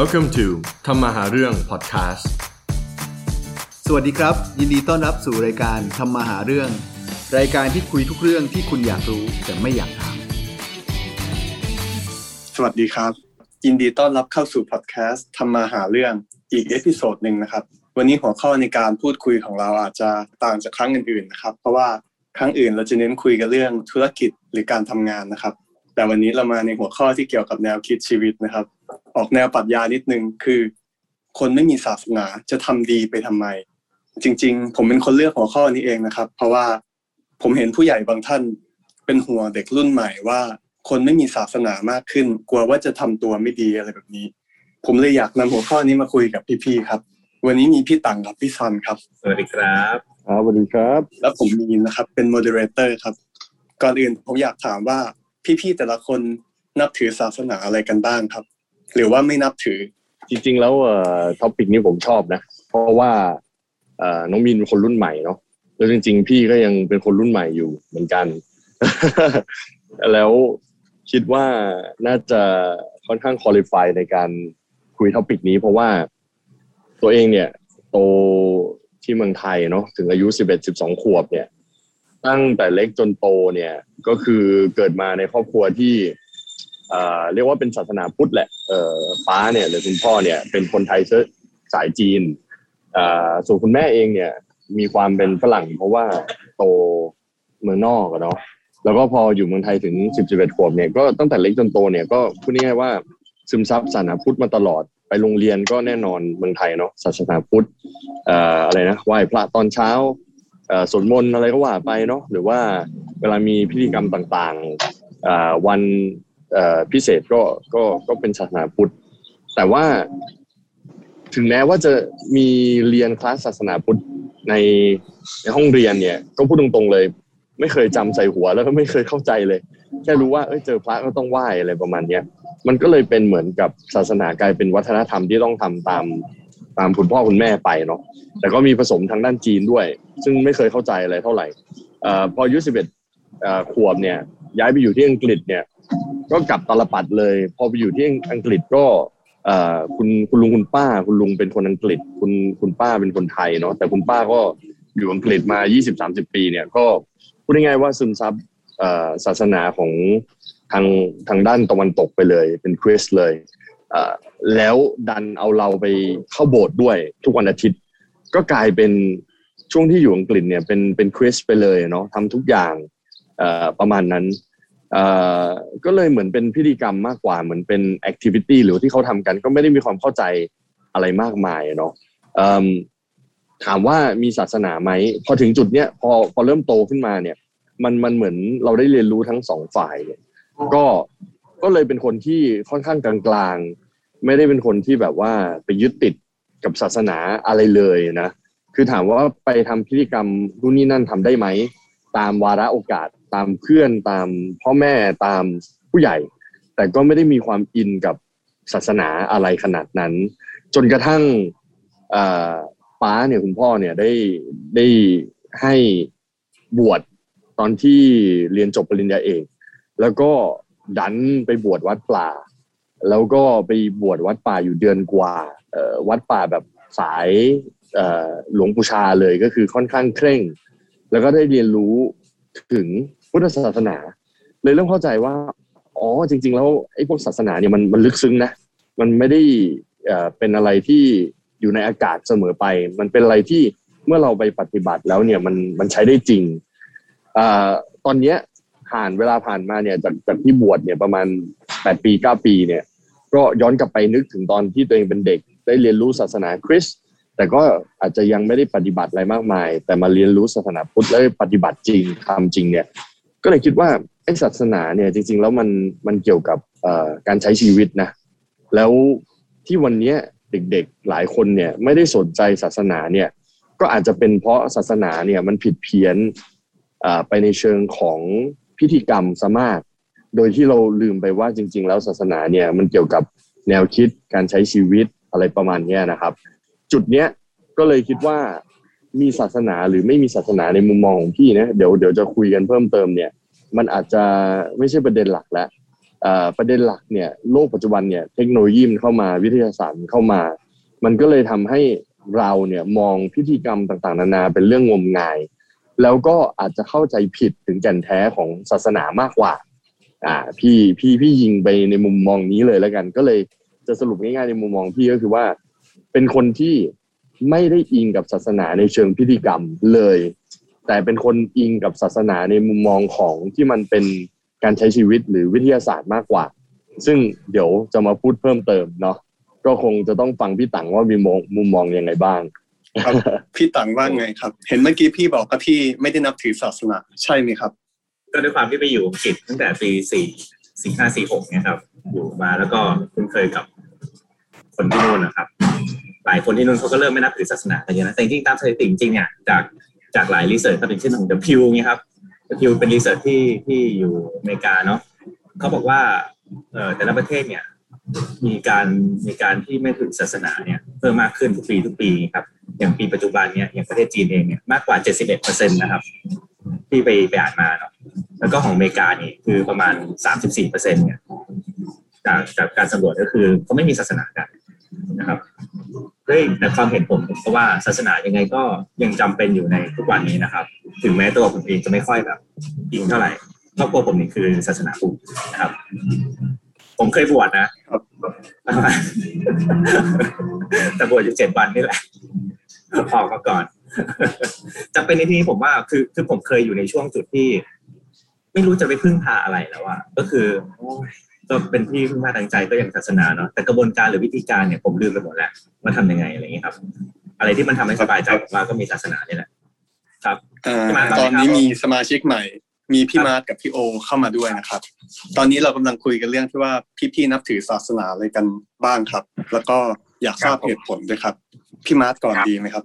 Welcome to ทำมาหาเรื่อง podcast สวัสดีครับ ยินดีต้อนรับสู่รายการทำมาหาเรื่อง รายการที่คุยทุกเรื่องที่คุณอยากรู้แต่ไม่อยากถาม สวัสดีครับ ยินดีต้อนรับเข้าสู่พอดแคสต์ทำมาหาเรื่องอีก episode หนึ่งนะครับ วันนี้หัวข้อในการพูดคุยของเราอาจจะต่างจากครั้งอื่นๆนะครับ เพราะว่าครั้งอื่นเราจะเน้นคุยกันเรื่องธุรกิจหรือการทำงานนะครับ แต่วันนี้เรามาในหัวข้อที่เกี่ยวกับแนวคิดชีวิตนะครับ ออกแนวปรัชญานิดนึงคือ คนไม่มีศาสนาจะทำดีไปทำไม จริง ๆ ผมเป็นคนเลือกหัวข้อนี้เองนะครับ เพราะว่าผมเห็นผู้ใหญ่บางท่านเป็นห่วงเด็กรุ่นใหม่ว่า คนไม่มีศาสนามากขึ้น กลัวว่าจะทำตัวไม่ดีอะไรแบบนี้ ผมเลยอยากนำหัวข้อนี้มาคุยกับพี่ๆครับ วันนี้มีพี่ตังกับพี่ซันครับสวัสดีครับครับสวัสดีครับ แล้วผมมีนนะครับ เป็นโมเดเลเตอร์ครับ ก่อนอื่นผมอยากถามว่าพี่ๆแต่ละคนนับถือศาสนาอะไรกันบ้างครับ หรือว่าไม่นับถือ จริง ๆ แล้วเอ่อ topic นี้ผมชอบนะ เพราะว่าเอ่อน้องมินเป็นคนรุ่นใหม่เนาะแล้วจริง ๆ พี่ก็ยังเป็นคนรุ่นใหม่อยู่เหมือนกัน แล้วคิดว่าน่าจะค่อนข้าง qualify ในการคุย topic นี้ เพราะว่าตัวเองเนี่ย โตที่เมืองไทยเนาะถึงอายุสิบเอ็ดสิบสองขวบเนี่ย ตั้งแต่เล็กจนโตเนี่ย ก็คือเกิดมาในครอบครัวที่ เรียกว่าเป็นศาสนาพุทธแหละเอป้าเนี่ยหรือคุณพ่อเนี่ยเป็นคนไทยเชื้อสายจีนส่วนคุณแม่เองเนี่ยมีความเป็นฝรั่งเพราะว่าโตเมืองนอกอะเนาะแล้วก็พออยู่เมืองไทยถึงสิบสิบเอ็ดขวบเนี่ยก็ตั้งแต่เล็กจนโตเนี่ยก็พูดง่ายๆว่าซึมซับศาสนาพุทธมาตลอดไปโรงเรียนก็แน่นอนเมืองไทยเนาะศาสนาพุทธออะไรนะไหว้พระตอนเช้าสวดมนต์อะไรก็ว่าไปเนาะหรือว่าเวลามีพิธีกรรมต่างๆวัน พิเศษก็ก็ก็เป็นศาสนาพุทธ แต่ว่าถึงแม้ว่าจะมีเรียนคลาสศาสนาพุทธในในห้องเรียนเนี่ย ก็พูดตรงๆเลย ไม่เคยจำใส่หัวแล้วก็ไม่เคยเข้าใจเลย แค่รู้ว่าเอ้ยเจอพระก็ต้องไหว้อะไรประมาณเนี้ยมันก็เลยเป็นเหมือนกับศาสนากลายเป็นวัฒนธรรมที่ต้องทำตามตามคุณพ่อคุณแม่ไปเนาะแต่ก็มีผสมทางด้านจีนด้วย ซึ่งไม่เคยเข้าใจอะไรเท่าไหร่อพออายุสิบเอ็ดขวบเนี่ย ย้ายไปอยู่ที่อังกฤษเนี่ย ก็กลับตลปัดเลย พอไปอยู่ที่อังกฤษก็คุณคุณลุงคุณป้า คุณลุงเป็นคนอังกฤษ คุณคุณป้าเป็นคนไทยเนาะแต่คุณป้าก็อยู่อังกฤษมา 20-30 ปีเนี่ยก็พูดง่ายๆว่าซึมซับศาสนาของทางทางด้านตะวันตกไปเลย เป็นคริสเลยแล้วดันเอาเราไปเข้าโบสถ์ด้วยทุกวันอาทิตย์ ก็กลายเป็นช่วงที่อยู่อังกฤษเนี่ยเป็นเป็นคริสไปเลยเนาะทำทุกอย่างประมาณนั้น ก็เลยเหมือนเป็นพิธีกรรมมากกว่าเหมือนเป็นแอคทิวิตี้หรือที่เขาทำกัน ก็ไม่ได้มีความเข้าใจอะไรมากมายเนาะถามว่ามีศาสนาไหมพอถึงจุดเนี้ยพอพอเริ่มโตขึ้นมาเนี่ย มันมันเหมือนเราได้เรียนรู้ทั้งสองฝ่ายเนี่ยก็ก็เลยเป็นคนที่ค่อนข้างกลางๆ ไม่ได้เป็นคนที่แบบว่าไปยึดติดกับศาสนาอะไรเลยนะคือถามว่าไปทำพิธีกรรมรุ่นนี้นั่นทำได้ไหม ตามวาระโอกาสตามเพื่อนตามพ่อแม่ตามผู้ใหญ่ แต่ก็ไม่ได้มีความอินกับศาสนาอะไรขนาดนั้น จนกระทั่งป้าเนี่ยคุณพ่อเนี่ยได้ได้ให้บวชตอนที่เรียนจบปริญญาเอกแล้วก็ดันไปบวชวัดป่า แล้วก็ไปบวชวัดป่าอยู่เดือนกว่าวัดป่าแบบสายหลวงปู่ชาเลยก็คือค่อนข้างเคร่ง แล้วก็ได้เรียนรู้ถึงพุทธศาสนา เลยเริ่มเข้าใจว่าอ๋อจริง ๆ แล้วไอ้พวกศาสนาเนี่ยมันมันลึกซึ้งนะมันไม่ได้เป็นอะไรที่อยู่ในอากาศเสมอไป มันเป็นอะไรที่เมื่อเราไปปฏิบัติแล้วเนี่ยมันมันใช้ได้จริงอตอนเนี้ยผ่านเวลาผ่านมาเนี่ยจากจากที่บวชเนี่ยประมาณแปดปีเก้าปีเนี่ย ก็ย้อนกลับไปนึกถึงตอนที่ตัวเองเป็นเด็ก ได้เรียนรู้ศาสนาคริสต์ แต่ก็อาจจะยังไม่ได้ปฏิบัติอะไรมากมาย แต่มาเรียนรู้ศาสนาพุทธแล้วปฏิบัติจริงทำจริงเนี่ย ก็เลยคิดว่าไอ้ศาสนาเนี่ยจริง ๆ แล้วมันมันเกี่ยวกับการใช้ชีวิตนะ แล้วที่วันนี้เด็กๆหลายคนเนี่ยไม่ได้สนใจศาสนาเนี่ย ก็อาจจะเป็นเพราะศาสนาเนี่ยมันผิดเพี้ยนไปในเชิงของพิธีกรรมซะมากโดยที่เราลืมไปว่าจริง ๆ แล้วศาสนาเนี่ยมันเกี่ยวกับแนวคิดการใช้ชีวิตอะไรประมาณนี้นะครับ จุดเนี้ยก็เลยคิดว่ามีศาสนาหรือไม่มีศาสนาในมุมมองของพี่นะเดี๋ยวเดี๋ยวจะคุยกันเพิ่มเติมเนี่ย มันอาจจะไม่ใช่ประเด็นหลักแล้วประเด็นหลักเนี่ยโลกปัจจุบันเนี่ยเทคโนโลยีมันเข้ามาวิทยาศาสตร์เข้ามา มันก็เลยทำให้เราเนี่ยมองพิธีกรรมต่างๆ นานาเป็นเรื่องงมงาย แล้วก็อาจจะเข้าใจผิดถึงแก่นแท้ของศาสนามากกว่าอ่าพี่พี่พี่ยิงไปในมุมมองนี้เลยแล้วกัน ก็เลยจะสรุปง่ายๆในมุมมองพี่ก็คือว่า เป็นคนที่ไม่ได้อิงกับศาสนาในเชิงพิธีกรรมเลย แต่เป็นคนอิงกับศาสนาในมุมมองของที่มันเป็นการใช้ชีวิตหรือวิทยาศาสตร์มากกว่า ซึ่งเดี๋ยวจะมาพูดเพิ่มเติมเนาะก็คงจะต้องฟังพี่ตังว่ามีมองมุมมองยังไงบ้างครับพี่ตังว่าไงครับ เห็นเมื่อกี้พี่บอกว่าพี่ไม่ได้นับถือศาสนาใช่ไหมครับก็ด้วยความที่ไปอยู่อังกฤษตั้งแต่ปีสี่สี่ห้าสี่หกเนี่ยครับ อยู่มาแล้วก็คุ้นเคยกับคนที่นู่นนะครับ หลายคนที่นู่นเขาก็เริ่มไม่นับถือศาสนากันเยอะนะแต่จริงๆตามสถิติจริงๆเนี่ยจากจากหลาย research ครับอย่างเช่นของ The Pew เนี่ยครับ The Pew เป็น research ที่ที่อยู่อเมริกาเนาะเขาบอกว่าเอ่อแต่ละประเทศเนี่ยมีการมีการที่ไม่ถือศาสนาเนี่ยเพิ่มมากขึ้นทุกปีทุกปีครับ อย่างปีปัจจุบันเนี่ยอย่างประเทศจีนเองเนี่ยมากกว่า 71เปอร์เซ็นต์นะครับ ที่ไปไปอ่านมาเนาะแล้วก็ของอเมริกานี่คือประมาณ 34เปอร์เซ็นต์เนี่ยจากจากการสำรวจก็คือเขาไม่มีศาสนากันนะครับ เฮ้ยแต่ความเห็นผมเพราะว่าศาสนายังไงก็ยังจำเป็นอยู่ในทุกวันนี้นะครับ ถึงแม้ตัวผมเองจะไม่ค่อยแบบอิงเท่าไหร่ครอบครัวผมนี่คือศาสนาพุทธนะครับ ผมเคยบวชนะแต่บวชอยู่เจ็ดวันนี่แหละออกมาก่อนจะเป็นในที่นี้ผมว่าคือคือผมเคยอยู่ในช่วงจุดที่ ไม่รู้จะไปพึ่งพาอะไรแล้วอะก็คือโอ้ย ก็เป็นที่พึ่งพาทางใจก็อย่างศาสนาเนาะแต่กระบวนการหรือวิธีการเนี่ยผมลืมไปหมดแล้วว่าทำยังไงอะไรอย่างเงี้ยครับ อะไรที่มันทำให้สบายใจผมว่าก็มีศาสนาเนี่ยแหละครับอ่าพี่มาร์คตอนนี้ครับมีสมาชิกใหม่ มีพี่มาร์ทกับพี่โอเข้ามาด้วยนะครับ ตอนนี้เรากำลังคุยกันเรื่องที่ว่าพี่ๆนับถือศาสนาอะไรกันบ้างครับ แล้วก็อยากทราบเหตุผลด้วยครับ พี่มาร์ทก่อนดีไหมครับ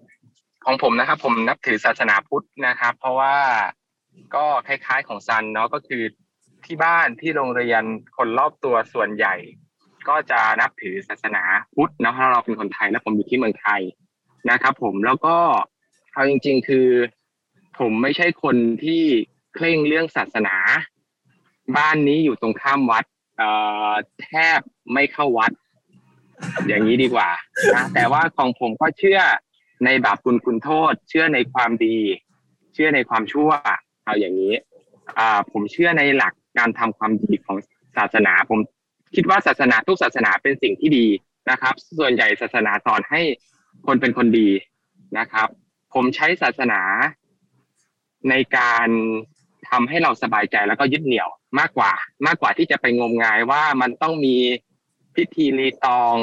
ของผมนะครับ ผมนับถือศาสนาพุทธนะครับ เพราะว่าก็คล้ายๆของซันเนาะก็คือ ที่บ้านที่โรงเรียนคนรอบตัวส่วนใหญ่ ก็จะนับถือศาสนาพุทธนะเพราเราเป็นคนไทยและผมอยู่ที่เมืองไทยนะครับ ผมแล้วก็เอาจริง ๆ คือ ผมไม่ใช่คนที่เคร่งเรื่องศาสนา บ้านนี้อยู่ตรงข้ามวัดเอ่อแทบไม่เข้าวัด อย่างนี้ดีกว่านะแต่ว่าของผมก็เชื่อในบาปคุณคุณโทษ เชื่อในความดี เชื่อในความชั่ว เอาอย่างนี้อ่าผมเชื่อในหลัก การทำความดีของศาสนา ผมคิดว่าศาสนาทุกศาสนาเป็นสิ่งที่ดีนะครับ ส่วนใหญ่ศาสนาสอนให้คนเป็นคนดีนะครับ ผมใช้ศาสนาในการทำให้เราสบายใจแล้วก็ยึดเหนี่ยวมากกว่า มากกว่าที่จะไปงมงายว่ามันต้องมีพิธีรีตอง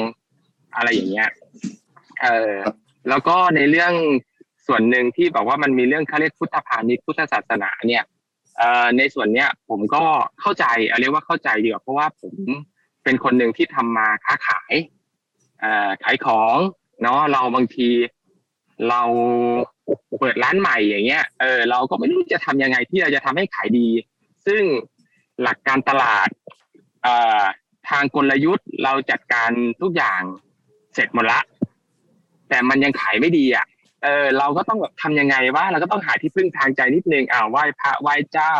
อะไรอย่างเงี้ย เออแล้วก็ในเรื่องส่วนหนึ่งที่บอกว่ามันมีเรื่องเขาเรียกพุทธพาณิชย์พุทธศาสนาเนี่ย ในส่วนเนี้ยผมก็เข้าใจเาเรียกว่าเข้าใจดีกว่าเพราะว่าผมเป็นคนหนึ่งที่ทำมาค้าขายขายของเนาะเราบางทีเราเปิดร้านใหม่อย่างเงี้ยเออเราก็ไม่รู้จะทำยังไงที่เราจะทำให้ขายดี ซึ่งหลักการตลาดทางกลยุทธ์เราจัดการทุกอย่างเสร็จหมดละ แต่มันยังขายไม่ดีอะ เออเราก็ต้องแบบทำยังไงว่าเราก็ต้องหาที่พึ่งทางใจนิดนึงอ่าไหว้พระไหว้เจ้า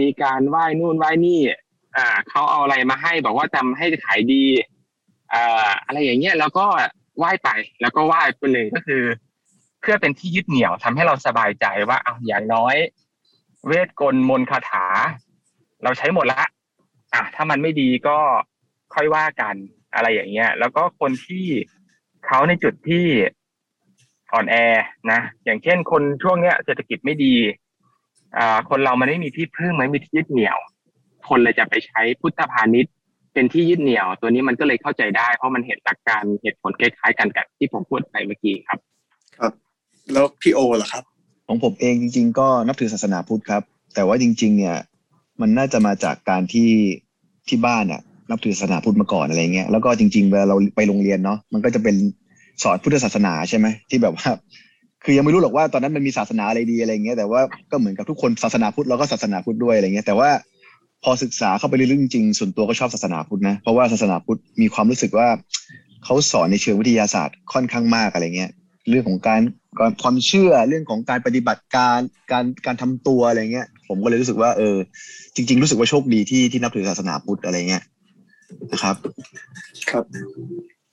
มีการไหว้นู่นไหว้นี่ อ่าเขาเอาอะไรมาให้บอกว่าทำให้ขายดีอ่าอะไรอย่างเงี้ยแล้วก็ไหว้ไปแล้วก็ไหว้คนหนึ่งก็คือ เพื่อเป็นที่ยึดเหนี่ยวทำให้เราสบายใจว่าเอาอย่างน้อย เวทกลมนคาถา เราใช้หมดละอะถ้ามันไม่ดีก็ค่อยว่ากันอะไรอย่างเงี้ย แล้วก็คนที่เขาในจุดที่ อ่อนแอนะ อย่างเช่นคนช่วงเนี้ยเศรษฐกิจไม่ดีอ่าคนเรามันไม่มีที่พึ่งไม่มีที่ยึดเหนี่ยว คนเลยจะไปใช้พุทธพาณิชย์เป็นที่ยึดเหนี่ยว ตัวนี้มันก็เลยเข้าใจได้ เพราะมันเห็นหลักการเหตุผลคล้ายๆกันกับที่ผมพูดไปเมื่อกี้ครับ ครับ แล้วพี่โอล่ะครับ ของผมเองจริง ๆ ก็นับถือศาสนาพุทธครับ แต่ว่าจริง ๆ เนี่ย มันน่าจะมาจากการที่ที่บ้านอะนับถือศาสนาพุทธมาก่อนอะไรเงี้ยแล้วก็จริงๆเวลาเราไปโรงเรียนเนาะมันก็จะเป็น สอนพุทธศาสนาใช่ไหมที่แบบว่า คือยังไม่รู้หรอกว่าตอนนั้นมันมีศาสนาอะไรดีอะไรเงี้ยแต่ว่าก็เหมือนกับทุกคนศาสนาพุทธเราก็ศาสนาพุทธด้วยอะไรเงี้ยแต่ว่าพอศึกษาเข้าไปเรื่องจริงๆส่วนตัวก็ชอบศาสนาพุทธนะเพราะว่าศาสนาพุทธมีความรู้สึกว่าเขาสอนในเชิงวิทยาศาสตร์ค่อนข้างมากอะไรเงี้ยเรื่องของการการความเชื่อเรื่องของการปฏิบัติการการการทำตัวอะไรเงี้ย ผมก็เลยรู้สึกว่าเออ จริง ๆ รู้สึกว่าโชคดีที่ที่นับถือศาสนาพุทธอะไรเงี้ยนะครับ ครับ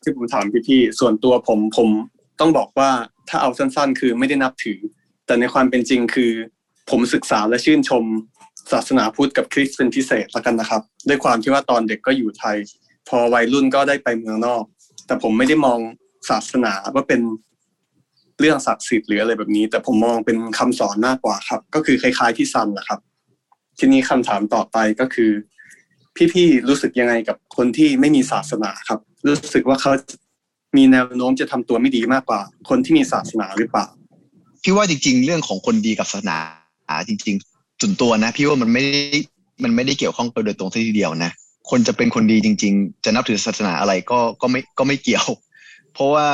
ที่ผมถามพี่ๆส่วนตัวผมผมต้องบอกว่าถ้าเอาสั้น ๆ คือไม่ได้นับถือ แต่ในความเป็นจริงคือ ผมศึกษาและชื่นชม ศาสนาพุทธกับคริสต์เป็นพิเศษละกันนะครับ ด้วยความที่ว่าตอนเด็กก็อยู่ไทย พอวัยรุ่นก็ได้ไปเมืองนอก แต่ผมไม่ได้มองศาสนาว่าเป็นเรื่องศักดิ์สิทธิ์หรืออะไรแบบนี้ แต่ผมมองเป็นคำสอนมากกว่าครับ ก็คือคล้าย ๆที่ซันแหละครับ ทีนี้คำถามต่อไปก็คือ พี่ๆรู้สึกยังไงกับคนที่ไม่มีศาสนาครับ รู้สึกว่าเขามีแนวโน้มจะทำตัวไม่ดีมากกว่า คนที่มีศาสนาหรือเปล่าพี่ว่าจริง ๆ เรื่องของคนดีกับศาสนาจริงๆส่วนตัวนะ พี่ว่ามันไม่ได้มันไม่ได้เกี่ยวข้องกันโดยตรงทีเดียวนะคนจะเป็นคนดีจริง ๆ จะนับถือศาสนาอะไรก็ก็ไม่ก็ไม่เกี่ยว เพราะว่า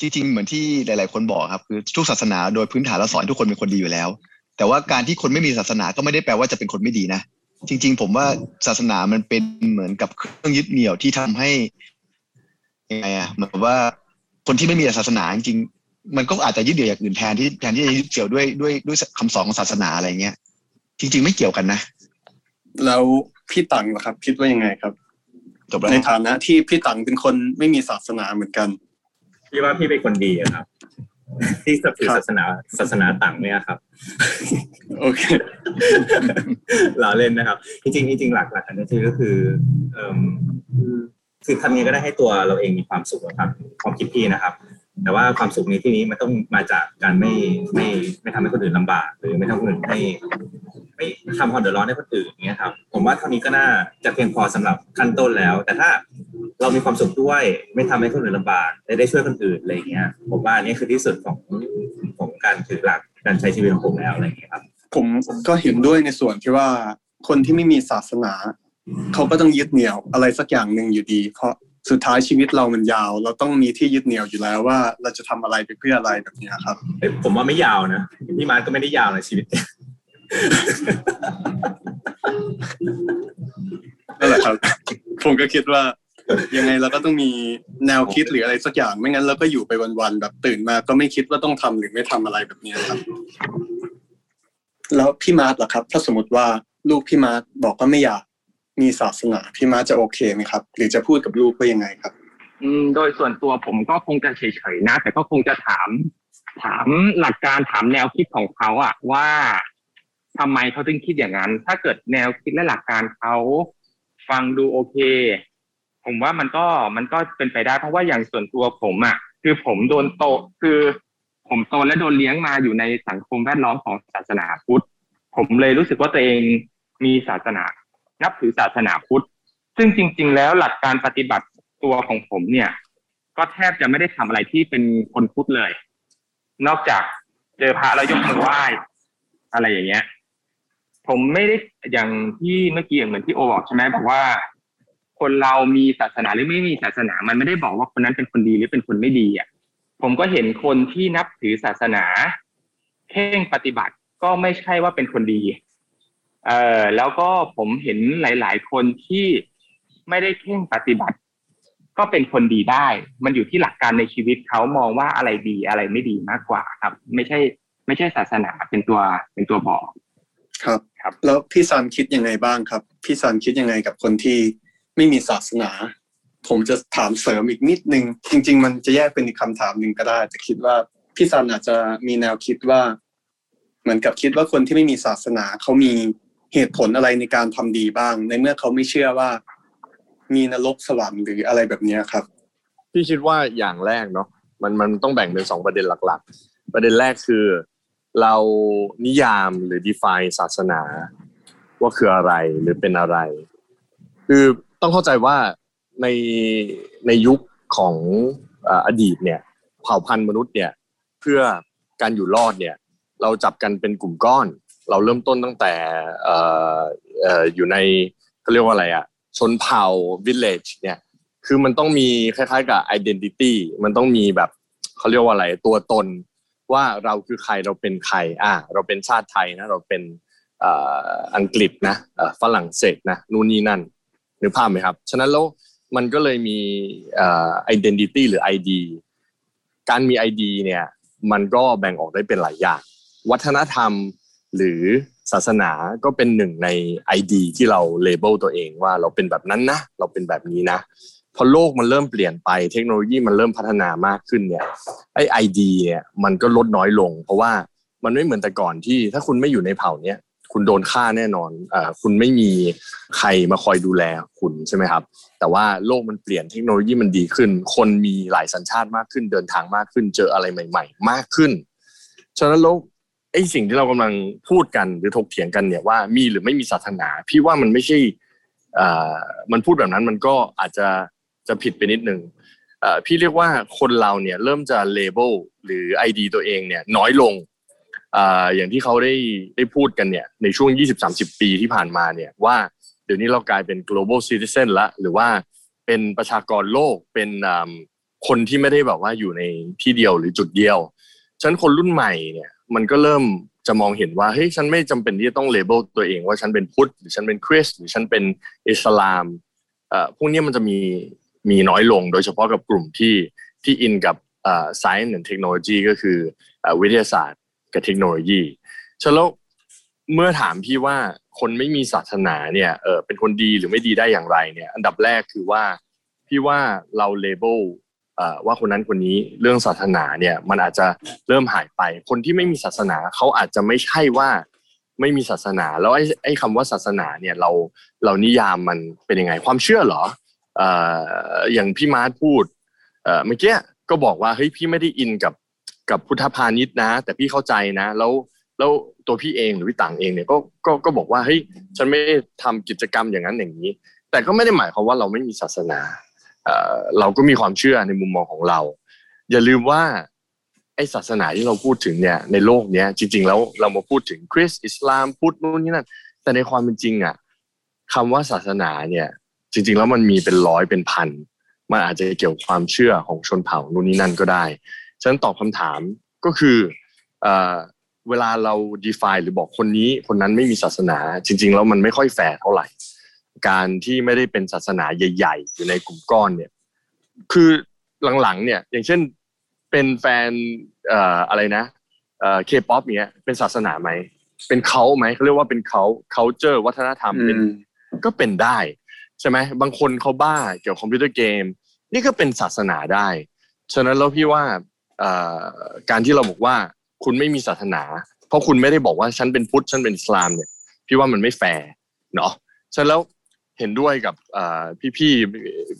จริงๆเหมือนที่หลาย ๆ คนบอกครับคือทุกศาสนาโดยพื้นฐานเราสอนทุกคนเป็นคนดีอยู่แล้ว แต่ว่าการที่คนไม่มีศาสนาก็ไม่ได้แปลว่าจะเป็นคนไม่ดีนะ จริง ๆ ผมว่าศาสนามันเป็นเหมือนกับเครื่องยึดเหนี่ยวที่ทำให้ยังไงอะเหมือนว่าคนที่ไม่มีศาสนาจริงๆมันก็อาจจะยึดเหนี่ยวอย่างอื่นแทนที่แทนที่จะยึดเกี่ยวด้วยด้วยด้วยคำสอนของศาสนาอะไรเงี้ย จริง ๆ ไม่เกี่ยวกันนะแล้วพี่ตังล่ะครับ คิดว่ายังไงครับจบแล้วในฐานะที่พี่ตังเป็นคนไม่มีศาสนาเหมือนกันพี่ว่าพี่เป็นคนดีอะครับ ที่นับถือครับศาสนาศาสนาต่างเนี่ยครับโอเคล้อเล่นนะครับ จริงๆจริงๆหลักหลักอันนี้คือก็คือเอ่มคือทำยังไงก็ได้ให้ตัวเราเองมีความสุขอะครับความคิดพี่นะครับ แต่ว่าความสุขในที่นี้มันต้องมาจากการไม่ไม่ไม่ทำให้คนอื่นลำบาก หรือไม่ทำให้คนอื่นให้ไม่ทำความเดือดร้อนให้คนอื่นอย่างเงี้ยครับ ผมว่าเท่านี้ก็น่าจะเพียงพอสำหรับขั้นต้นแล้ว แต่ถ้า เรามีความสุขด้วย ไม่ทำให้คนอื่นลำบากและได้ช่วยคนอื่นอะไรอย่างเงี้ยผมว่าอันนี้คือที่สุดของของการถือหลักการใช้ชีวิตของผมแล้วอะไรอย่างเงี้ยครับผมก็เห็นด้วยในส่วนที่ว่าคนที่ไม่มีศาสนา เขาก็ต้องยึดเหนี่ยวอะไรสักอย่างหนึ่งอยู่ดี เพราะสุดท้ายชีวิตเรามันยาว เราต้องมีที่ยึดเหนี่ยวอยู่แล้วว่า เราจะทำอะไรไปเพื่ออะไรแบบนี้ครับเอ้ยผมว่าไม่ยาวนะพี่มาร์ทก็ไม่ได้ยาวในชีวิตนั่นแหละครับ ผมก็คิดว่า ยังไงเราก็ต้องมีแนวคิดหรืออะไรสักอย่าง ไม่งั้นเราก็อยู่ไปวันๆแบบตื่นมาก็ไม่คิดว่าต้องทำหรือไม่ทำอะไรแบบนี้ครับ แล้วพี่มาร์ทล่ะครับ ถ้าสมมติว่าลูกพี่มาร์ทบอกว่าไม่อยากมีศาสนาพี่มาร์ทจะโอเคไหมครับ หรือจะพูดกับลูกว่ายังไงครับ อืม โดยส่วนตัวผมก็คงจะเฉยๆนะ แต่ก็คงจะถาม ถามหลักการถามแนวคิดของเขาอะว่าทำไมเขาถึงคิดอย่างนั้น ถ้าเกิดแนวคิดและหลักการเขาฟังดูโอเค ผมว่ามันก็มันก็เป็นไปได้เพราะว่าอย่างส่วนตัวผมอะคือผมโดนโตคือ ผมโตและโดนเลี้ยงมาอยู่ในสังคมแวดล้อมของศาสนาพุทธ ผมเลยรู้สึกว่าตัวเองมีศาสนา นับถือศาสนาพุทธ ซึ่งจริง ๆ แล้วหลักการปฏิบัติตัวของผมเนี่ย ก็แทบจะไม่ได้ทำอะไรที่เป็นคนพุทธเลย นอกจากเจอพระแล้วยกมือไหว้อะไรอย่างเงี้ย ผมไม่ได้อย่างที่เมื่อกี้อย่างเหมือนที่โอบอกใช่ไหมบอกว่า คนเรามีศาสนาหรือไม่มีศาสนา มันไม่ได้บอกว่าคนนั้นเป็นคนดีหรือเป็นคนไม่ดีอะผมก็เห็นคนที่นับถือศาสนาเข่งปฏิบัติก็ไม่ใช่ว่าเป็นคนดี เอ่อแล้วก็ผมเห็นหลาย ๆ คนที่ไม่ได้เข่งปฏิบัติ ก็เป็นคนดีได้ มันอยู่ที่หลักการในชีวิตเขามองว่าอะไรดีอะไรไม่ดีมากกว่าครับ ไม่ใช่ ไม่ใช่ศาสนาเป็นตัวเป็นตัวบอก ครับครับ แล้วพี่ซันคิดยังไงบ้างครับ พี่ซันคิดยังไงกับคนที่ ไม่มีศาสนา ผมจะถามเสริมอีกนิดนึง จริง ๆ มันจะแยกเป็นอีกคำถามหนึ่งก็ได้ แต่คิดว่าพี่ซันอาจจะมีแนวคิดว่าเหมือนกับคิดว่าคนที่ไม่มีศาสนาเขามีเหตุผลอะไรในการทำดีบ้าง ในเมื่อเขาไม่เชื่อว่า มีนรกสวรรค์หรืออะไรแบบนี้ครับ พี่คิดว่าอย่างแรกเนาะมันมันต้องแบ่งเป็นสองประเด็นหลัก ๆ ประเด็นแรกคือ เรานิยามหรือ define ศาสนา ว่าคืออะไรหรือเป็นอะไร คือ ต้องเข้าใจว่าในในยุคของอดีตเนี่ยเผ่าพันธุ์มนุษย์เนี่ยเพื่อการอยู่รอดเนี่ยเราจับกันเป็นกลุ่มก้อน เราเริ่มต้นตั้งแต่อ่อออยู่ในเขาเรียกว่าอะไรอะชนเผ่า village เนี่ยคือมันต้องมีคล้ายๆกับ identity มันต้องมีแบบเขาเรียกว่าอะไรตัวตน ว่าเราคือใครเราเป็นใครอ่าเราเป็นชาติไทยนะเราเป็นอ,อังกฤษนะฝรั่งเศสนะนู่นนี่นั่น นึกภาพไหมครับ ฉะนั้นแล้วมันก็เลยมีเอ่อ identity หรือ ID การมี ID เนี่ยมันก็แบ่งออกได้เป็นหลายอย่าง วัฒนธรรมหรือศาสนาก็เป็นหนึ่งใน ID ที่เราเลเบลตัวเองว่าเราเป็นแบบนั้นนะ เราเป็นแบบนี้นะพอโลกมันเริ่มเปลี่ยนไปเทคโนโลยีมันเริ่มพัฒนามากขึ้นเนี่ยไอ้ไอดีเนี่ยมันก็ลดน้อยลง เพราะว่ามันไม่เหมือนแต่ก่อนที่ถ้าคุณไม่อยู่ในเผ่าเนี้ย คุณโดนฆ่าแน่นอนอคุณไม่มีใครมาคอยดูแลคุณใช่ไหมครับ แต่ว่าโลกมันเปลี่ยนเทคโนโลยีมันดีขึ้น คนมีหลายสัญชาติมากขึ้น เดินทางมากขึ้น เจออะไรใหม่ ๆ มากขึ้น ฉะนั้นแล้วไอ้สิ่งที่เรากำลังพูดกันหรือถกเถียงกันเนี่ยว่ามีหรือไม่มีศาสนา พี่ว่ามันไม่ใช่อมันพูดแบบนั้นมันก็อาจจะจะผิดไปนิดนึงอ่าพี่เรียกว่าคนเราเนี่ยเริ่มจะเลเบลหรือ ID ตัวเองเนี่ยน้อยลง อย่างที่เขาได้ได้พูดกันเนี่ยในช่วง 20-30 ปีที่ผ่านมาเนี่ยว่าเดี๋ยวนี้เรากลายเป็น global citizen ละหรือว่าเป็นประชากรโลกเป็นคนที่ไม่ได้แบบว่าอยู่ในที่เดียวหรือจุดเดียวฉันคนรุ่นใหม่เนี่ยมันก็เริ่มจะมองเห็นว่าเฮ้ยฉันไม่จำเป็นที่จะต้องเลเบลตัวเองว่าฉันเป็นพุทธหรือฉันเป็นคริสต์หรือฉันเป็นอิสลามเอ่อพวกนี้มันจะมีมีน้อยลงโดยเฉพาะกับกลุ่มที่ที่อินกับเอ่อ science and technology ก็คือเอ่อวิทยาศาสตร์ กับเทคโนโลยีฉะนั้นแล้วเมื่อถามพี่ว่าคนไม่มีศาสนาเนี่ยเออเป็นคนดีหรือไม่ดีได้อย่างไรเนี่ย อันดับแรกคือว่าพี่ว่าเราเลเบลว่าคนนั้นคนนี้เรื่องศาสนาเนี่ยมันอาจจะเริ่มหายไป คนที่ไม่มีศาสนาเขาอาจจะไม่ใช่ว่าไม่มีศาสนา แล้วไอ้ไอ้คำว่าศาสนาเนี่ยเราเรานิยามมันเป็นยังไงความเชื่อเหรอออย่างพี่มาร์ทพูดเมื่อกี้ก็บอกว่าเฮ้ยพี่ไม่ได้อินกับ กับพุทธพาณิชย์นะ แต่พี่เข้าใจนะ แล้วแล้วตัวพี่เองหรือพี่ต่างเองเนี่ยก็ก็ก็บอกว่าเฮ้ยฉันไม่ได้ทำกิจกรรมอย่างนั้นอย่างนี้ แต่ก็ไม่ได้หมายความว่าเราไม่มีศาสนาเราก็มีความเชื่อในมุมมองของเรา อย่าลืมว่าไอศาสนาที่เราพูดถึงเนี่ยในโลกเนี้ย จริง ๆ แล้วเรามาพูดถึงคริสต์อิสลามพุทธนู่นนี่นั่นแต่ในความเป็นจริงอะคำว่าศาสนาเนี่ย จริง ๆ แล้วมันมีเป็นร้อยเป็นพันมันอาจจะเกี่ยวกับความเชื่อของชนเผ่านู่นนี่นั่นก็ได้ ฉะนั้นตอบคำถามก็คือเอ่อเวลาเรา define หรือบอกคนนี้คนนั้นไม่มีศาสนา จริง ๆ แล้วมันไม่ค่อยแฟร์เท่าไหร่ การที่ไม่ได้เป็นศาสนาใหญ่ ๆ อยู่ในกลุ่มก้อนเนี่ย คือหลังๆ เนี่ย อย่างเช่นเป็นแฟนเอ่ออะไรนะเอ่อเคป๊อปเนี้ยเป็นศาสนาไหมเป็นเขาไหมเขาเรียกว่าเป็นเขา culture วัฒนธรรมเป็นก็เป็นได้ใช่ไหมบางคนเขาบ้าเกี่ยวกับคอมพิวเตอร์เกม นี่ก็เป็นศาสนาได้ ฉะนั้นแล้วพี่ว่า การที่เราบอกว่าคุณไม่มีศาสนา เพราะคุณไม่ได้บอกว่าฉันเป็นพุทธฉันเป็นอิสลามเนี่ย พี่ว่ามันไม่แฟร์เนาะฉะนั้นแล้วเห็นด้วยกับพี่พี่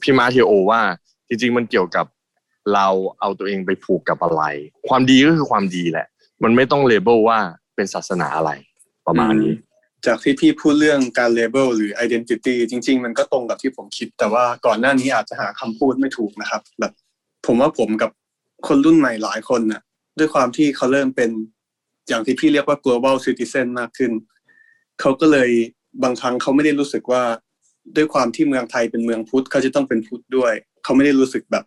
พี่มาเทโอว่า จริง ๆ มันเกี่ยวกับเราเอาตัวเองไปผูกกับอะไร ความดีก็คือความดีแหละ มันไม่ต้องเลเบลว่าเป็นศาสนาอะไรประมาณนี้ จากที่พี่พูดเรื่องการเลเบลหรือ identity จริง ๆ มันก็ตรงกับที่ผมคิด แต่ว่าก่อนหน้านี้อาจจะหาคำพูดไม่ถูกนะครับ แบบ ผมว่าผมกับ คนรุ่นใหม่หลายคนนะ่ะ ด้วยความที่เขาเริ่มเป็นอย่างที่พี่เรียกว่า global citizen มากขึ้น เขาก็เลยบางครั้งเขาไม่ได้รู้สึกว่า ด้วยความที่เมืองไทยเป็นเมืองพุทธเขาจะต้องเป็นพุทธด้วย เขาไม่ได้รู้สึกแบบ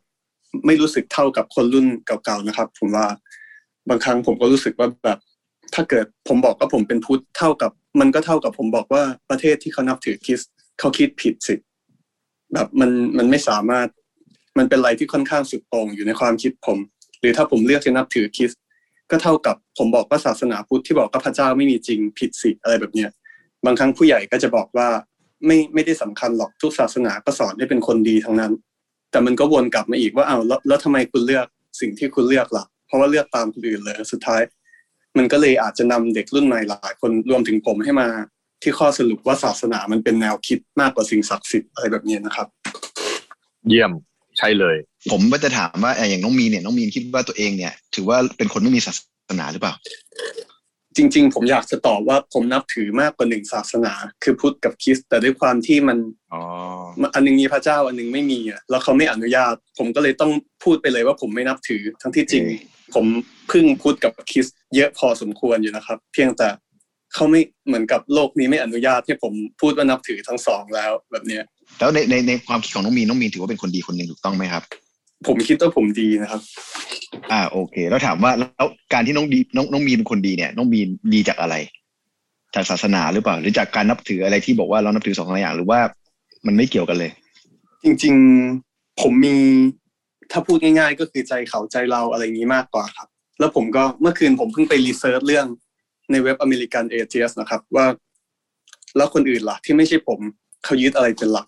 ไม่รู้สึกเท่ากับคนรุ่นเก่าๆนะครับ ผมว่าบางครั้งผมก็รู้สึกว่าแบบ ถ้าเกิดผมบอกว่าผมเป็นพุทธเท่ากับ มันก็เท่ากับผมบอกว่าประเทศที่เขานับถือคริสเขาคิดผิดสิแบบมันมันไม่สามารถ มันเป็นอะไรที่ค่อนข้างสุดโต่งอยู่ในความคิดผม หรือถ้าผมเลือกจะนับถือคริสก็เท่ากับผมบอกว่าศาสนาพุทธที่บอกว่าพระเจ้าไม่มีจริงผิดสิอะไรแบบเนี้ยบางครั้งผู้ใหญ่ก็จะบอกว่าไม่ไม่ได้สำคัญหรอกทุกศาสนาก็สอนให้เป็นคนดีทั้งนั้น แต่มันก็วนกลับมาอีกว่าเอาแล้วแล้วทำไมคุณเลือกสิ่งที่คุณเลือกล่ะ เพราะว่าเลือกตามคนอื่นเลยสุดท้าย มันก็เลยอาจจะนำเด็กรุ่นใหม่หลายคนรวมถึงผมให้มาที่ข้อสรุปว่าศาสนามันเป็นแนวคิดมากกว่าสิ่งศักดิ์สิทธิ์อะไรแบบนี้นะครับ เยี่ยม ใช่เลย ผมก็จะถามว่าอย่างน้องมีเนี่ยน้องมีนคิดว่าตัวเองเนี่ย ถือว่าเป็นคนไม่มีศาสนาหรือเปล่า จริง ๆ ผมอยากจะตอบว่าผมนับถือมากกว่าหนึ่งศาสนา คือพุทธกับคริสต์แต่ด้วยความที่มันอันนึงมีพระเจ้าอันนึงไม่มีอะแล้วเขาไม่อนุญาต ผมก็เลยต้องพูดไปเลยว่าผมไม่นับถือ ทั้งที่จริง ผมพึ่งพุทธกับคริสต์เยอะพอสมควรอยู่นะครับ เพียงแต่ เขาไม่เหมือนกับโลกนี้ไม่อนุญาตให้ผมพูดว่านับถือทั้งสองแล้วแบบเนี้ยแล้วในในในความคิดของน้องมีน้องมีถือว่าเป็นคนดีคนหนึ่งถูกต้องไหมครับ ผมคิดว่าผมดีนะครับ อ่าโอเค แล้วถามว่าแล้วการที่น้องดีน้องน้องมีเป็นคนดีเนี่ย น้องมีดีจากอะไร จากศาสนาหรือเปล่า หรือจากการนับถืออะไรที่บอกว่าเรานับถือสองอย่างหรือว่ามันไม่เกี่ยวกันเลย จริง ๆผมมีถ้าพูดง่าย ๆ ก็คือใจเขาใจเราอะไรนี้มากกว่าครับ แล้วผมก็เมื่อคืนผมเพิ่งไปรีเสิร์ชเรื่อง ในเว็บอเมริกันเอเนะครับ ว่าแล้วคนอื่นล่ะ ที่ไม่ใช่ผมเขายึดอะไรเป็นหลัก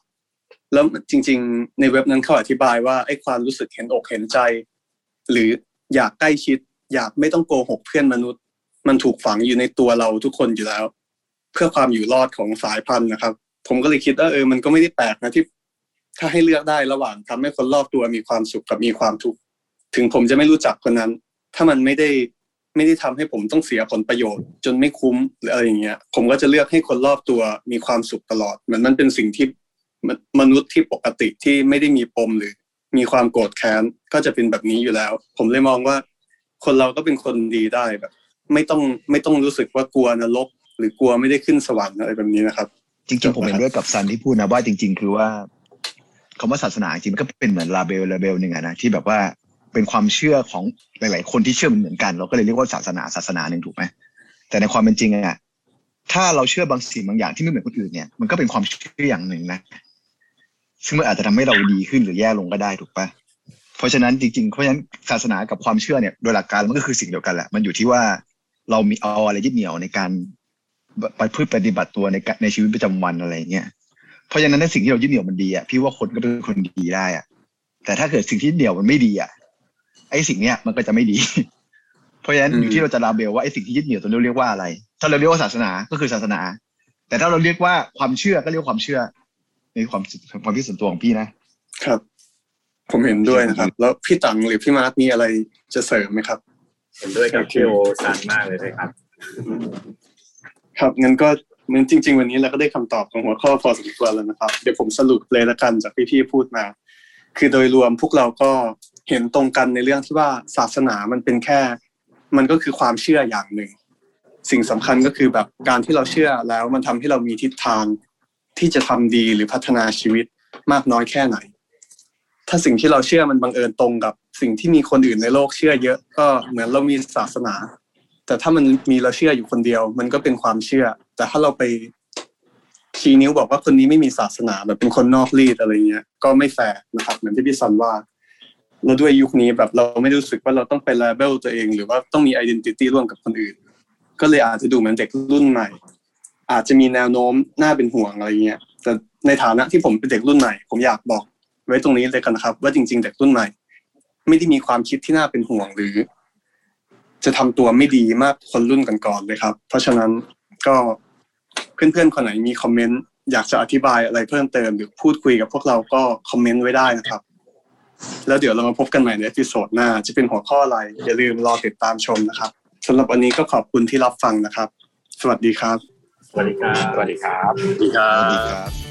แล้วจริง ๆ ในเว็บนั้นเขาอธิบายว่าไอ้ความรู้สึกเห็นอกเห็นใจ หรืออยากใกล้ชิด อยากไม่ต้องโกหกเพื่อนมนุษย์ มันถูกฝังอยู่ในตัวเราทุกคนอยู่แล้ว เพื่อความอยู่รอดของสายพันธุ์นะครับ ผมก็เลยคิดว่าเออมันก็ไม่ได้แปลกนะที่ ถ้าให้เลือกได้ระหว่างทำให้คนรอบตัวมีความสุขกับมีความทุกข์ถึงผมจะไม่รู้จักคนนั้น ถ้ามันไม่ได้ ไม่ได้ทำให้ผมต้องเสียผลประโยชน์ จนไม่คุ้มหรืออะไรอย่างเงี้ย ผมก็จะเลือกให้คนรอบตัวมีความสุขตลอดเหมือนมันเป็นสิ่งที่มนุษย์ที่ปกติที่ไม่ได้มีปมหรือ มีความโกรธแค้นก็จะเป็นแบบนี้อยู่แล้ว ผมเลยมองว่า คนเราก็เป็นคนดีได้แบบ ไม่ต้องไม่ต้องรู้สึกว่ากลัวนรกหรือกลัวไม่ได้ขึ้นสวรรค์อะไรแบบนี้นะครับ จริงๆผมเห็นด้วยกับซันที่พูดนะว่าจริง ๆ คือว่าคำว่าศาสนาจริงมันก็เป็นเหมือนลาเบลลาเบลหนึ่งอะนะที่แบบว่า เป็นความเชื่อของหลาย ๆ คนที่เชื่อมันเหมือนกัน เราก็เลยเรียกว่าศาสนาศาสนาหนึ่งถูกไหมแต่ในความเป็นจริงอะถ้าเราเชื่อบางสิ่งบางอย่างที่ไม่เหมือนคนอื่นเนี่ยมันก็เป็นความเชื่ออย่างหนึ่งนะซึ่งมันอาจจะทำให้เราดีขึ้นหรือแย่ลงก็ได้ถูกปะเพราะฉะนั้นจริงๆเพราะฉะนั้นศาสนากับความเชื่อเนี่ยโดยหลักการมันก็คือสิ่งเดียวกันแหละมันอยู่ที่ว่าเรามีเอาอะไรยึดเหนี่ยวในการไปพืชปฏิบัติตัวในในชีวิตประจำวันอะไรเงี้ยเพราะฉะนั้นในสิ่งที่เรายึดเหนี่ยวมันดีอะพี่ว่าคนก็เป็นคนดีได้อะแต่ถ้าเกิดสิ่งที่เหนี่ยวมันไม่ดีอะ ไอ้สิ่งเนี้ยมันก็จะไม่ดี เพราะฉะนั้นอยู่ที่เราจะลาเบลว่าไอ้สิ่งที่ยึดเหนี่ยวตัวนี้เรียกว่าอะไร ถ้าเราเรียกว่าศาสนาก็คือศาสนา แต่ถ้าเราเรียกว่าความเชื่อก็เรียกความเชื่อในความความคิดส่วนตัวของพี่นะครับ ผมเห็นด้วยนะครับ แล้วพี่ตังหรือพี่มาร์คมีอะไรจะเสริมไหมครับ เห็นด้วยกับพี่โอซันมากเลยครับ ครับงั้นก็เหมือนจริง ๆ วันนี้เราก็ได้คำตอบของหัวข้อพอสมควรแล้วนะครับ เดี๋ยวผมสรุปเลยละกันจากที่พี่พูดมา คือโดยรวมพวกเราก็ เห็นตรงกันในเรื่องที่ว่าศาสนามันเป็นแค่ มันก็คือความเชื่ออย่างหนึ่ง สิ่งสำคัญก็คือแบบการที่เราเชื่อแล้วมันทำให้เรามีทิศทางที่จะทำดีหรือพัฒนาชีวิตมากน้อยแค่ไหน ถ้าสิ่งที่เราเชื่อมันบังเอิญตรงกับ สิ่งที่มีคนอื่นในโลกเชื่อเยอะ ก็เหมือนเรามีศาสนา แต่ถ้ามันมีเราเชื่ออยู่คนเดียว มันก็เป็นความเชื่อ แต่ถ้าเราไปชี้นิ้วบอกว่าคนนี้ไม่มีศาสนาแบบเป็นคนนอกรีตอะไรเงี้ย ก็ไม่แฟร์นะครับ เหมือนที่พี่ซันว่า แล้วด้วยยุคนี้แบบเราไม่รู้สึกว่าเราต้องไป label ตัวเอง หรือว่าต้องมี identity ร่วมกับคนอื่น ก็เลยอาจจะดูเหมือนเด็กรุ่นใหม่ อาจจะมีแนวโน้มน่าเป็นห่วงอะไรเงี้ย แต่ในฐานะที่ผมเป็นเด็กรุ่นใหม่ ผมอยากบอก ไว้ตรงนี้เลยกันนะครับ ว่าจริง ๆ เด็กรุ่นใหม่ ไม่ได้มีความคิดที่น่าเป็นห่วงหรือ จะทำตัวไม่ดีมากคนรุ่นก่อนๆเลยครับ เพราะฉะนั้นก็เพื่อนๆคนไหนมีคอมเมนต์อยากจะอธิบายอะไรเพิ่มเติมหรือพูดคุยกับพวกเราก็คอมเมนต์ไว้ได้นะครับ แล้วเดี๋ยวเรามาพบกันใหม่ใน episode หน้า จะเป็นหัวข้ออะไร อย่าลืมรอติดตามชมนะครับสำหรับวันนี้ก็ขอบคุณที่รับฟังนะครับ สวัสดีครับ สวัสดีครับ สวัสดีครับ สวัสดีครัสวัสดีบครับ